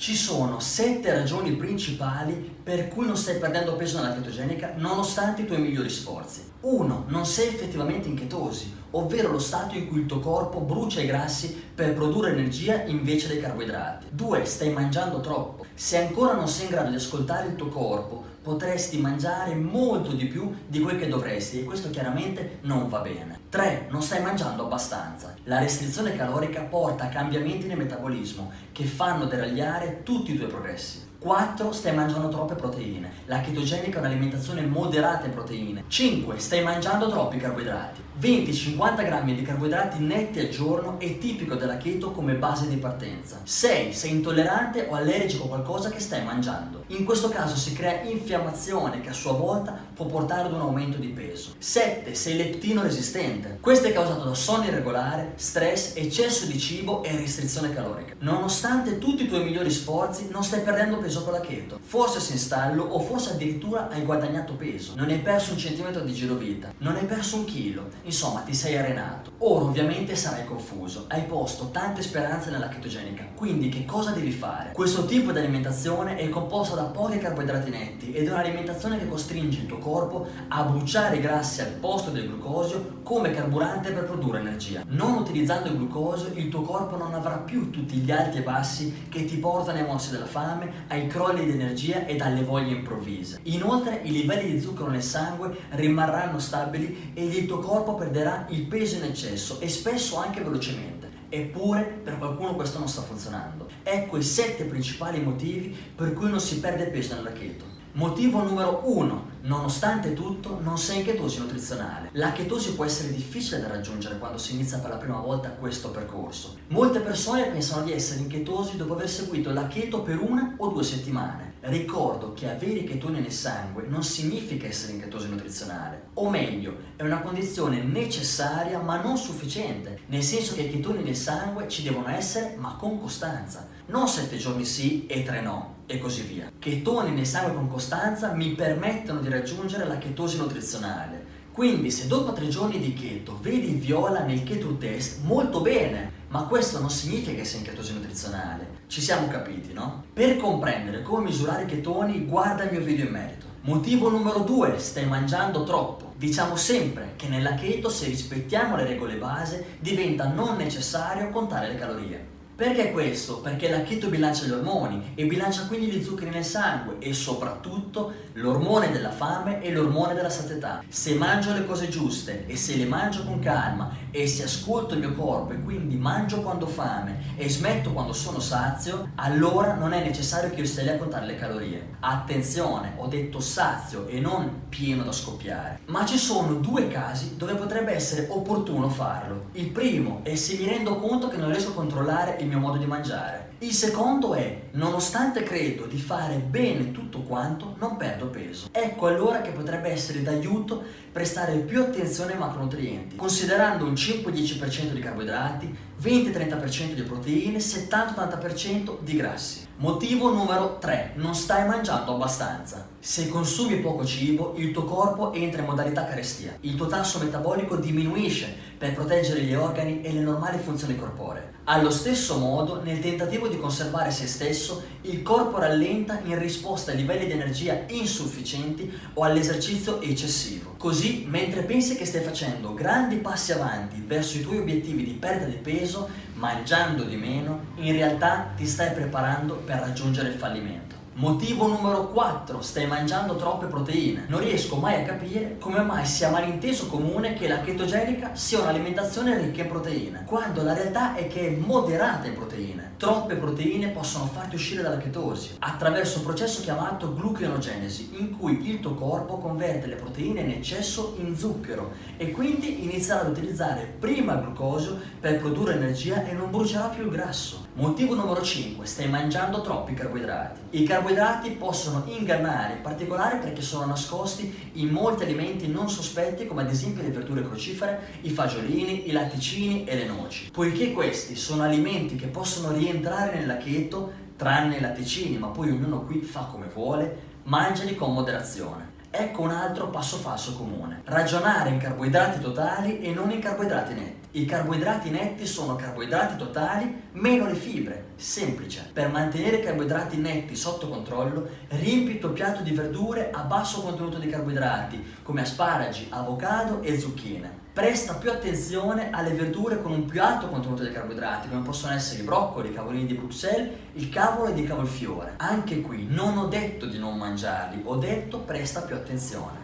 Ci sono sette ragioni principali per cui non stai perdendo peso nella chetogenica nonostante i tuoi migliori sforzi. 1. Non sei effettivamente in chetosi, ovvero lo stato in cui il tuo corpo brucia i grassi per produrre energia invece dei carboidrati. 2. Stai mangiando troppo. Se ancora non sei in grado di ascoltare il tuo corpo, potresti mangiare molto di più di quel che dovresti e questo chiaramente non va bene. 3. Non stai mangiando abbastanza. La restrizione calorica porta a cambiamenti nel metabolismo che fanno deragliare tutti i tuoi progressi. 4. Stai mangiando troppe proteine. La chetogenica è un'alimentazione moderata in proteine. 5. Stai mangiando troppi carboidrati. 20-50 grammi di carboidrati netti al giorno è tipico della keto come base di partenza. 6. Sei intollerante o allergico a qualcosa che stai mangiando. In questo caso si crea infiammazione che a sua volta può portare ad un aumento di peso. 7. Sei leptino resistente. Questo è causato da sonno irregolare, stress, eccesso di cibo e restrizione calorica. Nonostante tutti i tuoi migliori sforzi, non stai perdendo peso con la keto. Forse sei in stallo o forse addirittura hai guadagnato peso. Non hai perso un centimetro di girovita. Non hai perso un chilo Insomma, ti sei arenato. Ora ovviamente sarai confuso. Hai posto tante speranze nella chetogenica. Quindi che cosa devi fare? Questo tipo di alimentazione è composta da pochi carboidrati netti ed è un'alimentazione che costringe il tuo corpo a bruciare i grassi al posto del glucosio come carburante per produrre energia. Non utilizzando il glucosio, il tuo corpo non avrà più tutti gli alti e bassi che ti portano ai mossi della fame, ai crolli di energia e alle voglie improvvise. Inoltre, i livelli di zucchero nel sangue rimarranno stabili e il tuo corpo perderà il peso in eccesso e spesso anche velocemente. Eppure per qualcuno questo non sta funzionando. Ecco i sette principali motivi per cui non si perde peso nella keto. Motivo numero uno, nonostante tutto non sei in chetosi nutrizionale. La chetosi può essere difficile da raggiungere quando si inizia per la prima volta questo percorso. Molte persone pensano di essere in chetosi dopo aver seguito la keto per una o due settimane. Ricordo che avere chetoni nel sangue non significa essere in chetosi nutrizionale, o meglio, è una condizione necessaria ma non sufficiente, nel senso che i chetoni nel sangue ci devono essere ma con costanza, non 7 giorni sì e 3 no e così via. Chetoni nel sangue con costanza mi permettono di raggiungere la chetosi nutrizionale. Quindi se dopo 3 giorni di keto vedi viola nel keto test, molto bene, ma questo non significa che sei in chetosi nutrizionale. Ci siamo capiti, no? Per comprendere come misurare i chetoni, guarda il mio video in merito. Motivo numero 2, stai mangiando troppo. Diciamo sempre che nella keto, se rispettiamo le regole base, diventa non necessario contare le calorie. Perché questo? Perché la keto bilancia gli ormoni e bilancia quindi gli zuccheri nel sangue e soprattutto l'ormone della fame e l'ormone della sazietà. Se mangio le cose giuste e se le mangio con calma e se ascolto il mio corpo e quindi mangio quando ho fame e smetto quando sono sazio, allora non è necessario che io stia lì a contare le calorie. Attenzione, ho detto sazio e non pieno da scoppiare. Ma ci sono due casi dove potrebbe essere opportuno farlo. Il primo è se mi rendo conto che non riesco a controllare il mio modo di mangiare. Il secondo è, nonostante credo di fare bene tutto quanto, non perdo peso. Ecco allora che potrebbe essere d'aiuto prestare più attenzione ai macronutrienti, considerando un 5-10% di carboidrati, 20-30% di proteine, 70-80% di grassi. Motivo numero 3. Non stai mangiando abbastanza. Se consumi poco cibo, il tuo corpo entra in modalità carestia. Il tuo tasso metabolico diminuisce per proteggere gli organi e le normali funzioni corporee. Allo stesso modo, nel tentativo di conservare se stesso, il corpo rallenta in risposta a livelli di energia insufficienti o all'esercizio eccessivo. Così, mentre pensi che stai facendo grandi passi avanti verso i tuoi obiettivi di perdita di peso, mangiando di meno, in realtà ti stai preparando per raggiungere il fallimento. Motivo numero 4, stai mangiando troppe proteine. Non riesco mai a capire come mai sia malinteso comune che la chetogenica sia un'alimentazione ricca in proteine, quando la realtà è che è moderata in proteine. Troppe proteine possono farti uscire dalla chetosi attraverso un processo chiamato gluconeogenesi, in cui il tuo corpo converte le proteine in eccesso in zucchero e quindi inizierà ad utilizzare prima il glucosio per produrre energia e non brucerà più il grasso. Motivo numero 5, stai mangiando troppi carboidrati. I carboidrati possono ingannare, in particolare perché sono nascosti in molti alimenti non sospetti come ad esempio le verdure crucifere, i fagiolini, i latticini e le noci. Poiché questi sono alimenti che possono rientrare nella keto, tranne i latticini, ma poi ognuno qui fa come vuole, mangiali con moderazione. Ecco un altro passo falso comune. Ragionare in carboidrati totali e non in carboidrati netti. I carboidrati netti sono carboidrati totali meno le fibre. Semplice. Per mantenere i carboidrati netti sotto controllo, riempi il tuo piatto di verdure a basso contenuto di carboidrati, come asparagi, avocado e zucchine. Presta più attenzione alle verdure con un più alto contenuto di carboidrati, come possono essere i broccoli, i cavolini di Bruxelles, il cavolo e di cavolfiore. Anche qui non ho detto di non mangiarli, ho detto presta più attenzione.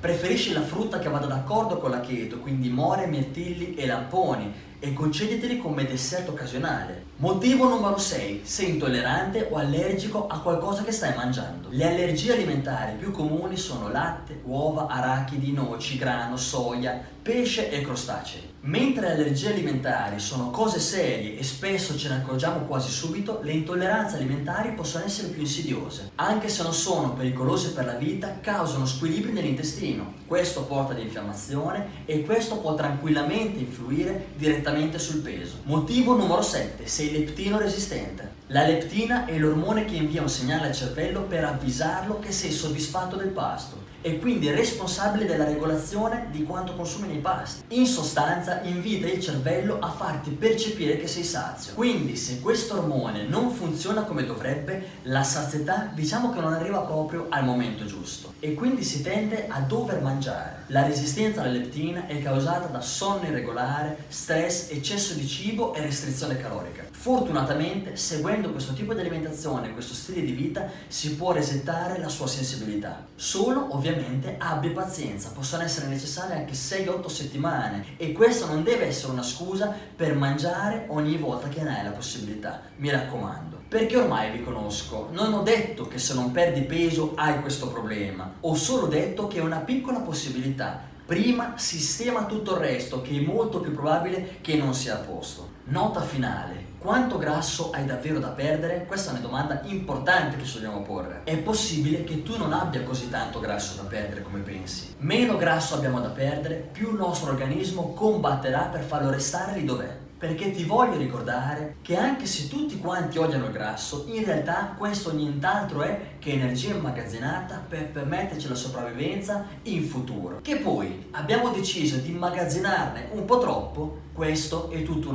Preferisci la frutta che vada d'accordo con la keto, quindi more, mirtilli e lamponi, e concediteli come dessert occasionale. Motivo numero 6. Sei intollerante o allergico a qualcosa che stai mangiando. Le allergie alimentari più comuni sono latte, uova, arachidi, noci, grano, soia, pesce e crostacei. Mentre le allergie alimentari sono cose serie e spesso ce ne accorgiamo quasi subito, le intolleranze alimentari possono essere più insidiose. Anche se non sono pericolose per la vita, causano squilibri nell'intestino. Questo porta ad infiammazione e questo può tranquillamente influire direttamente sul peso. Motivo numero 7. Sei leptino resistente. La leptina è l'ormone che invia un segnale al cervello per avvisarlo che sei soddisfatto del pasto e quindi responsabile della regolazione di quanto consumi nei pasti. In sostanza invita il cervello a farti percepire che sei sazio. Quindi se questo ormone non funziona come dovrebbe, la sazietà diciamo che non arriva proprio al momento giusto e quindi si tende a dover mangiare. La resistenza alla leptina è causata da sonno irregolare, stress, eccesso di cibo e restrizione calorica. Fortunatamente, seguendo questo tipo di alimentazione, questo stile di vita, si può resettare la sua sensibilità. Solo ovviamente ovviamente abbi pazienza, possono essere necessarie anche 6-8 settimane e questo non deve essere una scusa per mangiare ogni volta che ne hai la possibilità, mi raccomando. Perché ormai vi conosco, non ho detto che se non perdi peso hai questo problema, ho solo detto che è una piccola possibilità. Prima sistema tutto il resto, che è molto più probabile che non sia a posto. Nota finale. Quanto grasso hai davvero da perdere? Questa è una domanda importante che ci dobbiamo porre. È possibile che tu non abbia così tanto grasso da perdere come pensi. Meno grasso abbiamo da perdere, più il nostro organismo combatterà per farlo restare lì dov'è. Perché ti voglio ricordare che anche se tutti quanti odiano il grasso, in realtà questo nient'altro è che energia immagazzinata per permetterci la sopravvivenza in futuro. Che poi abbiamo deciso di immagazzinarne un po' troppo, questo è tutto un altro